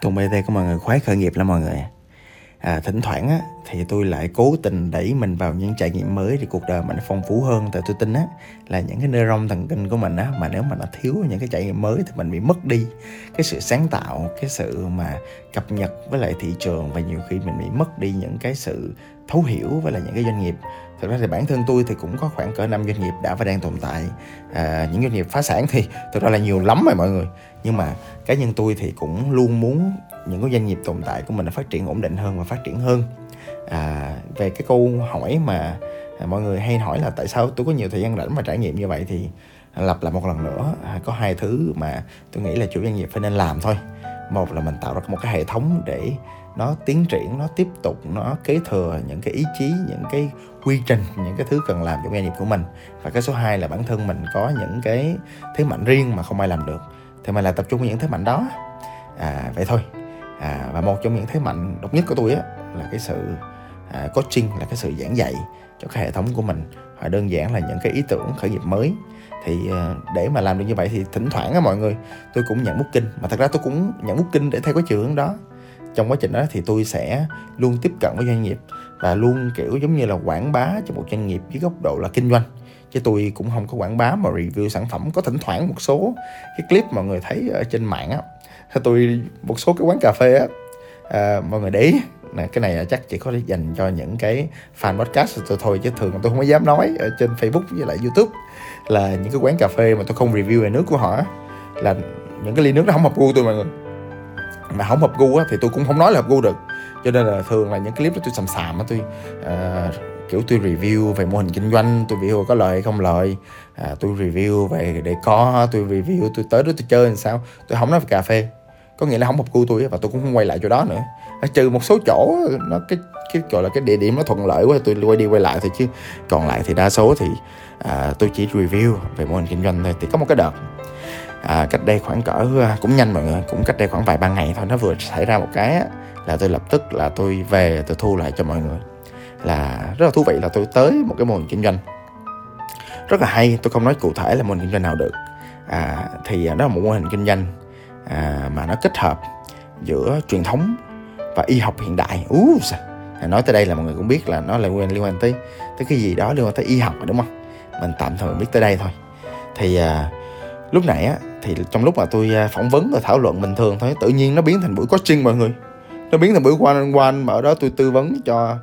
Tùng BT của mọi người khoái khởi nghiệp lắm mọi người à, thỉnh thoảng á, thì tôi lại cố tình đẩy mình vào những trải nghiệm mới thì cuộc đời mình phong phú hơn. Tại tôi tin á là những cái neuron thần kinh của mình á mà nếu mà nó thiếu những cái trải nghiệm mới thì mình bị mất đi cái sự sáng tạo cái sự mà cập nhật với lại thị trường và nhiều khi mình bị mất đi những cái sự thấu hiểu với lại những cái doanh nghiệp. Thực ra thì bản thân tôi thì cũng có khoảng cỡ năm doanh nghiệp đã và đang tồn tại. À, những doanh nghiệp phá sản thì thực ra là nhiều lắm rồi mọi người. Nhưng mà cá nhân tôi thì cũng luôn muốn những cái doanh nghiệp tồn tại của mình nó phát triển ổn định hơn và phát triển hơn. À, về cái câu hỏi mà à, mọi người hay hỏi là tại sao tôi có nhiều thời gian rảnh mà trải nghiệm như vậy thì lặp lại một lần nữa. À, có hai thứ mà tôi nghĩ là chủ doanh nghiệp phải nên làm thôi. Một là mình tạo ra một cái hệ thống để nó tiến triển nó tiếp tục nó kế thừa những cái ý chí những cái quy trình những cái thứ cần làm trong doanh nghiệp của mình. Và cái số 2 là bản thân mình có những cái thế mạnh riêng mà không ai làm được. Thì mình là tập trung vào những thế mạnh đó. À, vậy thôi à, và một trong những thế mạnh độc nhất của tôi á là cái sự à, coaching là cái sự giảng dạy cho cái hệ thống của mình. Và đơn giản là những cái ý tưởng khởi nghiệp mới. Thì à, để mà làm được như vậy thì thỉnh thoảng á mọi người tôi cũng nhận booking. Mà thật ra tôi cũng nhận booking để theo cái chiều hướng đó. Trong quá trình đó thì tôi sẽ luôn tiếp cận với doanh nghiệp và luôn kiểu giống như là quảng bá cho một doanh nghiệp dưới góc độ là kinh doanh. Chứ tôi cũng không có quảng bá mà review sản phẩm. Có thỉnh thoảng một số cái clip mọi người thấy ở trên mạng á tôi một số cái quán cà phê á à, mọi người để ý nè cái này à, chắc chỉ có dành cho những cái fan podcast tôi thôi chứ thường tôi không có dám nói ở trên Facebook với lại YouTube là những cái quán cà phê mà tôi không review về nước của họ là những cái ly nước nó không hợp gu tôi mọi người. Mà không hợp gu á, thì tôi cũng không nói là hợp gu được. Cho nên là thường là những clip đó tôi sầm sàm á tôi uh, kiểu tôi review về mô hình kinh doanh tôi review có lợi hay không lợi à, tôi review về để có tôi review tôi tới đó tôi chơi làm sao tôi không nói về cà phê có nghĩa là không hợp gu tôi và tôi cũng không quay lại chỗ đó nữa. Trừ một số chỗ nó cái cái gọi là cái địa điểm nó thuận lợi quá tôi quay đi quay lại thôi chứ. Còn lại thì đa số thì à, tôi chỉ review về mô hình kinh doanh thôi. Thì có một cái đợt à, cách đây khoảng cỡ à, cũng nhanh mọi người cũng cách đây khoảng vài ba ngày thôi nó vừa xảy ra một cái á, là tôi lập tức là tôi về tôi thu lại cho mọi người. Là rất là thú vị là tôi tới một cái mô hình kinh doanh. Rất là hay tôi không nói cụ thể là mô hình kinh doanh nào được. À, thì à, đó là một mô hình kinh doanh à, mà nó kết hợp giữa truyền thống và y học hiện đại. Uh, nói tới đây là mọi người cũng biết là nó là liên quan liên quan tới tới cái gì đó liên quan tới y học đúng không? Mình tạm thời biết tới đây thôi. Thì à, lúc nãy á thì trong lúc mà tôi à, phỏng vấn và thảo luận bình thường thôi tự nhiên nó biến thành buổi coaching mọi người. Nó biến thành buổi one on one mà ở đó tôi tư vấn cho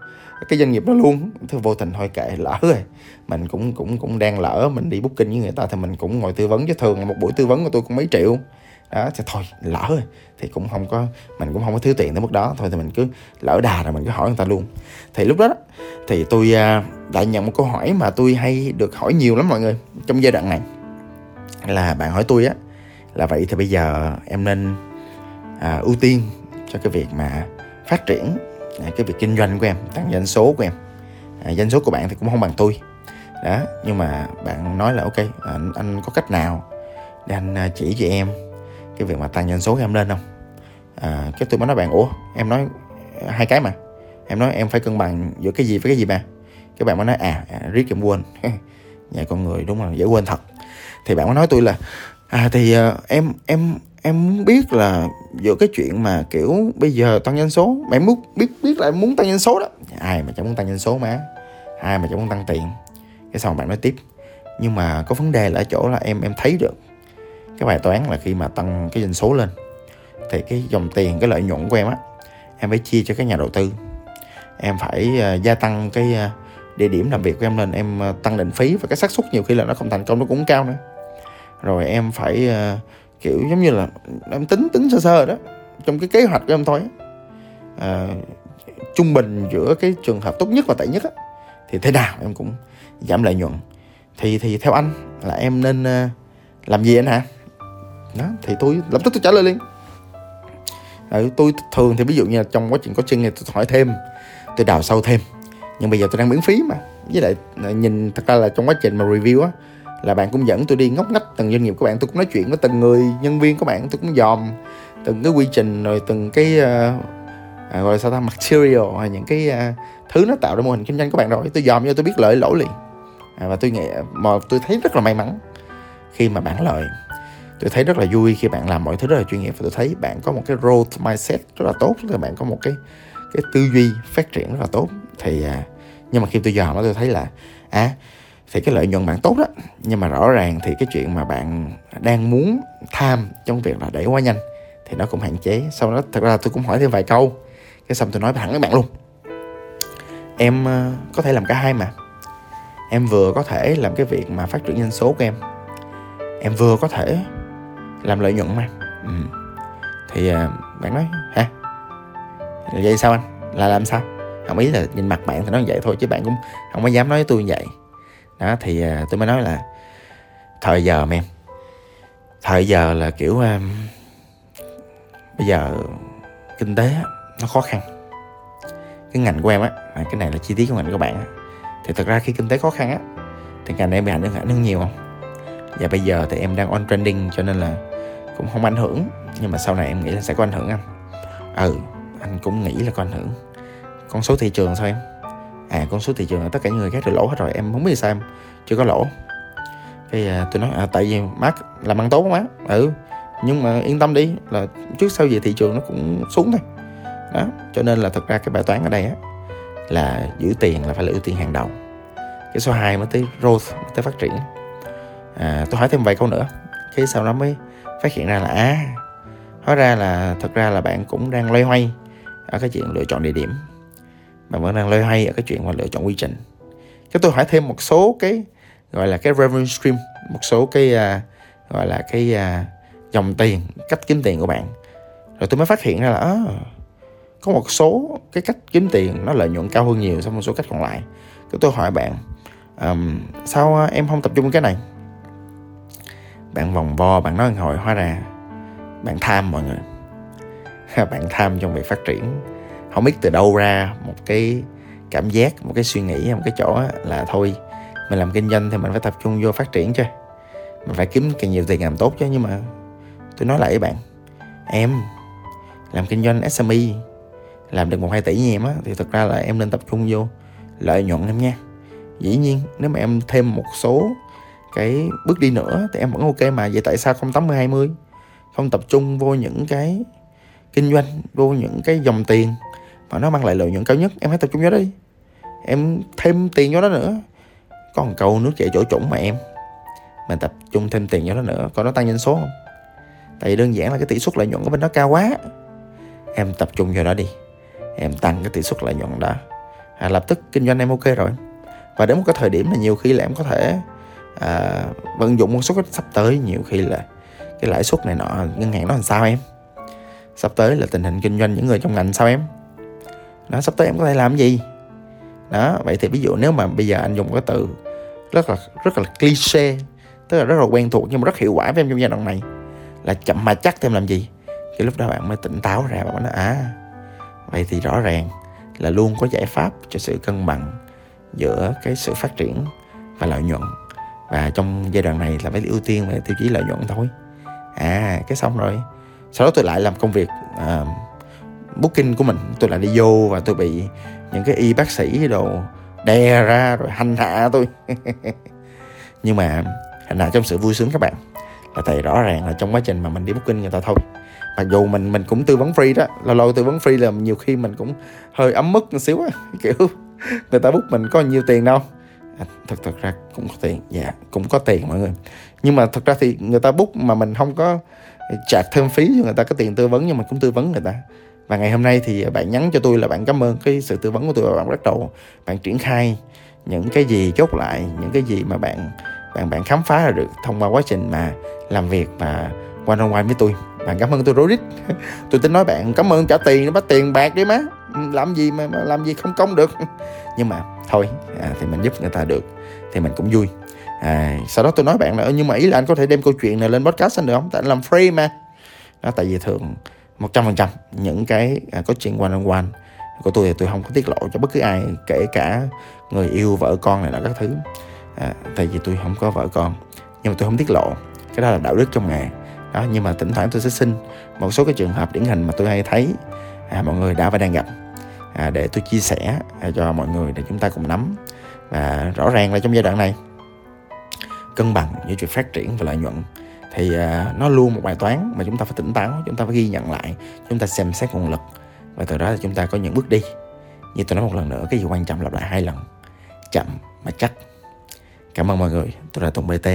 cái doanh nghiệp đó luôn. Thì vô tình thôi kệ lỡ rồi. Mình cũng cũng cũng đang lỡ mình đi booking với người ta thì mình cũng ngồi tư vấn. Chứ thường một buổi tư vấn của tôi cũng mấy triệu. Đó thì thôi lỡ rồi. Thì cũng không có mình cũng không có thiếu tiền tới mức đó. Thôi thì mình cứ lỡ đà rồi mình cứ hỏi người ta luôn. Thì lúc đó thì tôi à, đã nhận một câu hỏi mà tôi hay được hỏi nhiều lắm mọi người trong giai đoạn này. Là bạn hỏi tôi á là vậy thì bây giờ em nên à, ưu tiên cho cái việc mà phát triển à, cái việc kinh doanh của em tăng doanh số của em. À, doanh số của bạn thì cũng không bằng tôi. Đó nhưng mà bạn nói là ok à, anh, anh có cách nào để anh à, chỉ cho em cái việc mà tăng doanh số của em lên không? À, cái tôi mới nói bạn ủa em nói hai cái mà. Em nói em phải cân bằng giữa cái gì với cái gì mà. Các bạn mới nói à, à riết em quên. Nhà con người đúng là dễ quên thật. Thì bạn mới nói tôi là à thì uh, em em em muốn biết là giữa cái chuyện mà kiểu bây giờ tăng doanh số em muốn biết biết là em muốn tăng doanh số đó. Ai mà chẳng muốn tăng doanh số má? Ai mà chẳng muốn tăng tiền? Cái xong bạn nói tiếp. Nhưng mà có vấn đề là ở chỗ là em em thấy được cái bài toán là khi mà tăng cái doanh số lên thì cái dòng tiền cái lợi nhuận của em á em phải chia cho các nhà đầu tư. Em phải uh, gia tăng cái uh, địa điểm làm việc của em lên em uh, tăng định phí và cái xác suất nhiều khi là nó không thành công nó cũng cao nữa. Rồi em phải uh, kiểu giống như là em tính tính sơ sơ đó. Trong cái kế hoạch của em thôi à, trung bình giữa cái trường hợp tốt nhất và tệ nhất á, thì thế nào em cũng giảm lợi nhuận. Thì thì theo anh là em nên uh, làm gì anh hả? Đó thì tôi lập tức tôi trả lời liền. Ừ, tôi thường thì ví dụ như là trong quá trình có coaching thì tôi hỏi thêm tôi đào sâu thêm. Nhưng bây giờ tôi đang miễn phí mà. Với lại à, nhìn thật ra là trong quá trình mà review á là bạn cũng dẫn tôi đi ngóc ngách từng doanh nghiệp của bạn. Tôi cũng nói chuyện với từng người nhân viên của bạn. Tôi cũng dòm từng cái quy trình rồi từng cái uh, à, gọi là sao ta material hay những cái uh, thứ nó tạo ra mô hình kinh doanh của bạn rồi. Tôi dòm cho tôi biết lợi lỗ liền. À, và tôi nghĩ mà tôi thấy rất là may mắn khi mà bạn lợi tôi thấy rất là vui khi bạn làm mọi thứ rất là chuyên nghiệp. Và tôi thấy bạn có một cái growth mindset rất là tốt. Tức là bạn có một cái cái tư duy phát triển rất là tốt. Thì à, nhưng mà khi tôi dòm nó tôi thấy là à thì cái lợi nhuận bạn tốt đó. Nhưng mà rõ ràng thì cái chuyện mà bạn đang muốn tham trong việc là đẩy quá nhanh thì nó cũng hạn chế. Sau đó, thật ra tôi cũng hỏi thêm vài câu. Cái xong tôi nói thẳng với bạn luôn. Em ờ, có thể làm cả hai mà. Em vừa có thể làm cái việc mà phát triển doanh số của em. Em vừa có thể làm lợi nhuận mà. Ừ. thì ờ, bạn nói, hả? Vậy sao anh? Là làm sao? Không, ý là nhìn mặt bạn thì nói vậy thôi chứ bạn cũng không có dám nói với tôi như vậy đó thì uh, tôi mới nói là thời giờ mà em. Thời giờ là kiểu uh, bây giờ kinh tế nó khó khăn. Cái ngành của em á cái này là chi tiết của ngành của bạn á thì thật ra khi kinh tế khó khăn á thì ngành em bị ảnh hưởng ảnh hưởng nhiều không? Và bây giờ thì em đang on trending cho nên là cũng không ảnh hưởng nhưng mà sau này em nghĩ là sẽ có ảnh hưởng anh. Ừ anh cũng nghĩ là có ảnh hưởng. Con số thị trường sao em? À con số thị trường là tất cả những người khác đều lỗ hết rồi em không biết sao em chưa có lỗ. Cái à, tôi nói à, tại vì mát làm ăn tốt má ừ nhưng mà yên tâm đi là trước sau gì thị trường nó cũng xuống thôi. Đó cho nên là thật ra cái bài toán ở đây á là giữ tiền là phải là ưu tiên hàng đầu. Cái số 2 mới tới growth mới tới phát triển. À, tôi hỏi thêm vài câu nữa cái sau đó mới phát hiện ra là à hóa ra là thật ra là bạn cũng đang loay hoay ở cái chuyện lựa chọn địa điểm bạn vẫn đang loay hoay ở cái chuyện mà lựa chọn quy trình. Cái tôi hỏi thêm một số cái gọi là cái revenue stream một số cái uh, gọi là cái uh, dòng tiền cách kiếm tiền của bạn. Rồi tôi mới phát hiện ra là à, có một số cái cách kiếm tiền nó lợi nhuận cao hơn nhiều so với một số cách còn lại. Cái tôi hỏi bạn um, sao à, em không tập trung cái này? Bạn vòng vo bạn nói hồi hóa ra bạn tham mọi người. Bạn tham trong việc phát triển không biết từ đâu ra một cái cảm giác, một cái suy nghĩ một cái chỗ là thôi, mình làm kinh doanh thì mình phải tập trung vô phát triển chứ. Mình phải kiếm càng nhiều tiền càng tốt chứ, nhưng mà tôi nói lại với bạn, em làm kinh doanh SME làm được một hai tỷ như em á, thì thật ra là em nên tập trung vô lợi nhuận em nha. Dĩ nhiên, nếu mà em thêm một số cái bước đi nữa thì em vẫn ok mà, vậy tại sao không 80 20 không tập trung vô những cái kinh doanh, vô những cái dòng tiền mà nó mang lại lợi nhuận cao nhất. Em hãy tập trung vô đó đi. Em thêm tiền vô đó nữa. Còn cầu câu nước chảy chỗ trũng mà em. Mình tập trung thêm tiền vô đó nữa coi nó tăng doanh số không? Tại vì đơn giản là cái tỷ suất lợi nhuận của bên đó cao quá. Em tập trung vào đó đi. Em tăng cái tỷ suất lợi nhuận đó à, lập tức kinh doanh em ok rồi. Và đến một cái thời điểm là nhiều khi là em có thể à, vận dụng một số cái sắp tới. Nhiều khi là cái lãi suất này nọ ngân hàng nó làm sao em? Sắp tới là tình hình kinh doanh những người trong ngành sao em? Đó sắp tới em có thể làm gì? Đó vậy thì ví dụ nếu mà bây giờ anh dùng cái từ rất là rất là cliché tức là rất là quen thuộc nhưng mà rất hiệu quả với em trong giai đoạn này là chậm mà chắc thêm làm gì? Thì lúc đó bạn mới tỉnh táo ra và nói à vậy thì rõ ràng là luôn có giải pháp cho sự cân bằng giữa cái sự phát triển và lợi nhuận. Và trong giai đoạn này là phải ưu tiên về tiêu chí lợi nhuận thôi. À cái xong rồi. Sau đó tôi lại làm công việc uh, booking của mình. Tôi lại đi vô và tôi bị những cái y bác sĩ đồ đè ra rồi hành hạ tôi. Nhưng mà hành hạ trong sự vui sướng các bạn là tại rõ ràng là trong quá trình mà mình đi booking người ta thôi. Mặc dù mình mình cũng tư vấn free đó. Lâu lâu tư vấn free là nhiều khi mình cũng hơi ấm mức một xíu á. Kiểu người ta book mình có nhiều tiền đâu. À, thật thật ra cũng có tiền. Dạ cũng có tiền mọi người. Nhưng mà thật ra thì người ta book mà mình không có ờ, trả thêm phí cho người ta có tiền tư vấn nhưng mà cũng tư vấn người ta và ngày hôm nay thì bạn nhắn cho tôi là bạn cảm ơn cái sự tư vấn của tôi và bạn bắt đầu bạn triển khai những cái gì chốt lại những cái gì mà bạn bạn bạn khám phá ra được thông qua quá trình mà làm việc và one on one với tôi. Bạn cảm ơn tôi rối rít. Tôi tính nói bạn cảm ơn trả tiền nó bắt tiền bạc đi má. Làm gì mà, mà làm gì không công được. Nhưng mà thôi à, thì mình giúp người ta được thì mình cũng vui. À, sau đó tôi nói bạn là nhưng mà ý là anh có thể đem câu chuyện này lên podcast anh được không? Tại anh làm free mà. Đó tại vì thường một trăm phần trăm những cái à, có chuyện one on one của tôi thì tôi không có tiết lộ cho bất cứ ai kể cả người yêu vợ con này là các thứ. À, tại vì tôi không có vợ con. Nhưng mà tôi không tiết lộ. Cái đó là đạo đức trong nghề. Đó nhưng mà thỉnh thoảng tôi sẽ xin một số cái trường hợp điển hình mà tôi hay thấy à, mọi người đã và đang gặp. À, để tôi chia sẻ à, cho mọi người để chúng ta cùng nắm. Và rõ ràng là trong giai đoạn này cân bằng giữa chuyện phát triển và lợi nhuận thì à, nó luôn một bài toán mà chúng ta phải tỉnh táo, chúng ta phải ghi nhận lại, chúng ta xem xét nguồn lực. Và từ đó là chúng ta có những bước đi. Như tôi nói một lần nữa, cái gì quan trọng lặp lại hai lần. Chậm mà chắc. Cảm ơn mọi người. Tôi là tùng bt